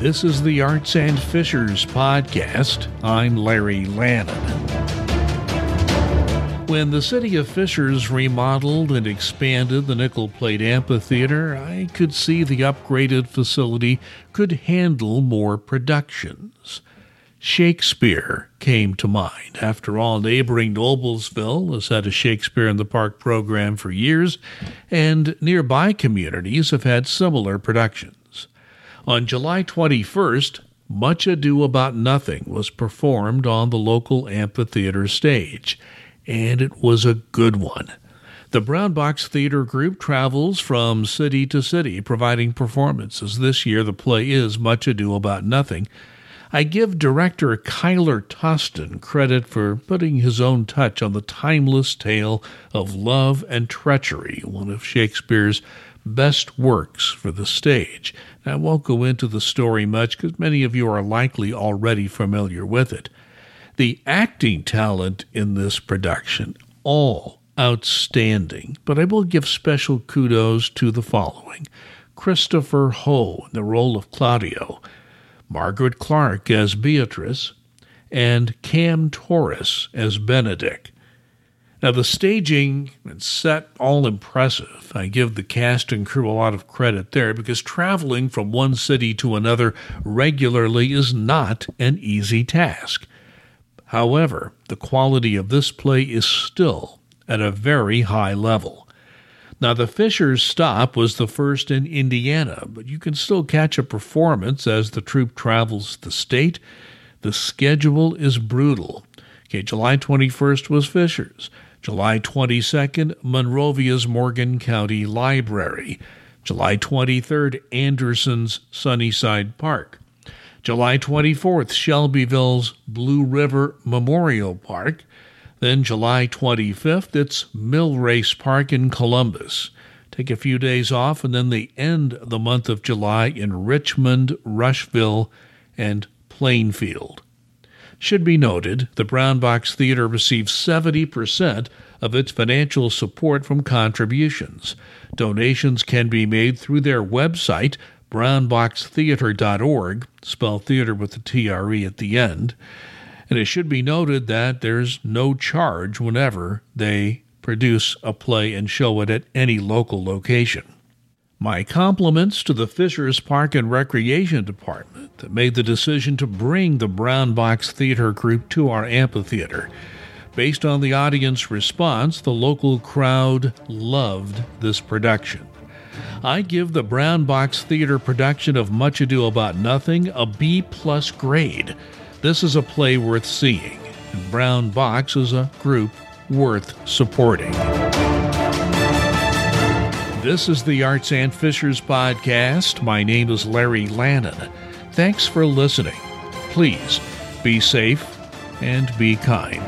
This is the Arts and Fishers podcast. I'm Larry Lannan. When the city of Fishers remodeled and expanded the nickel plate amphitheater, I could see the upgraded facility could handle more productions. Shakespeare came to mind. After all, neighboring Noblesville has had a Shakespeare in the Park program for years, and nearby communities have had similar productions. On July 21st, Much Ado About Nothing was performed on the local amphitheater stage, and it was a good one. The Brown Box Theater Group travels from city to city providing performances. This year, the play is Much Ado About Nothing. I give director Kyler Toston credit for putting his own touch on the timeless tale of love and treachery, one of Shakespeare's best works for the stage. I won't go into the story much because many of you are likely already familiar with it. The acting talent in this production, all outstanding, but I will give special kudos to the following Christopher Ho in the role of Claudio, Margaret Clark as Beatrice, and Cam Torres as Benedick. Now, the staging and set, all impressive. I give the cast and crew a lot of credit there because traveling from one city to another regularly is not an easy task. However, the quality of this play is still at a very high level. Now, the Fishers stop was the first in Indiana, but you can still catch a performance as the troupe travels the state. The schedule is brutal. Okay, July 21st was Fishers. July 22nd, Monrovia's Morgan County Library. July 23rd, Anderson's Sunnyside Park. July 24th, Shelbyville's Blue River Memorial Park. Then July 25th, it's Millrace Park in Columbus. Take a few days off, and then they end the month of July in Richmond, Rushville, and Plainfield. Should be noted, the Brown Box Theater receives 70% of its financial support from contributions. Donations can be made through their website, brownboxtheatre.org, spell theater with the TRE at the end. And it should be noted that there's no charge whenever they produce a play and show it at any local location. My compliments to the Fishers Park and Recreation Department that made the decision to bring the Brown Box Theater Group to our amphitheater. Based on the audience response, the local crowd loved this production. I give the Brown Box Theater production of Much Ado About Nothing a B plus grade. This is a play worth seeing, and Brown Box is a group worth supporting. This is the Arts and Fishers podcast. My name is Larry Lannan. Thanks for listening. Please be safe and be kind.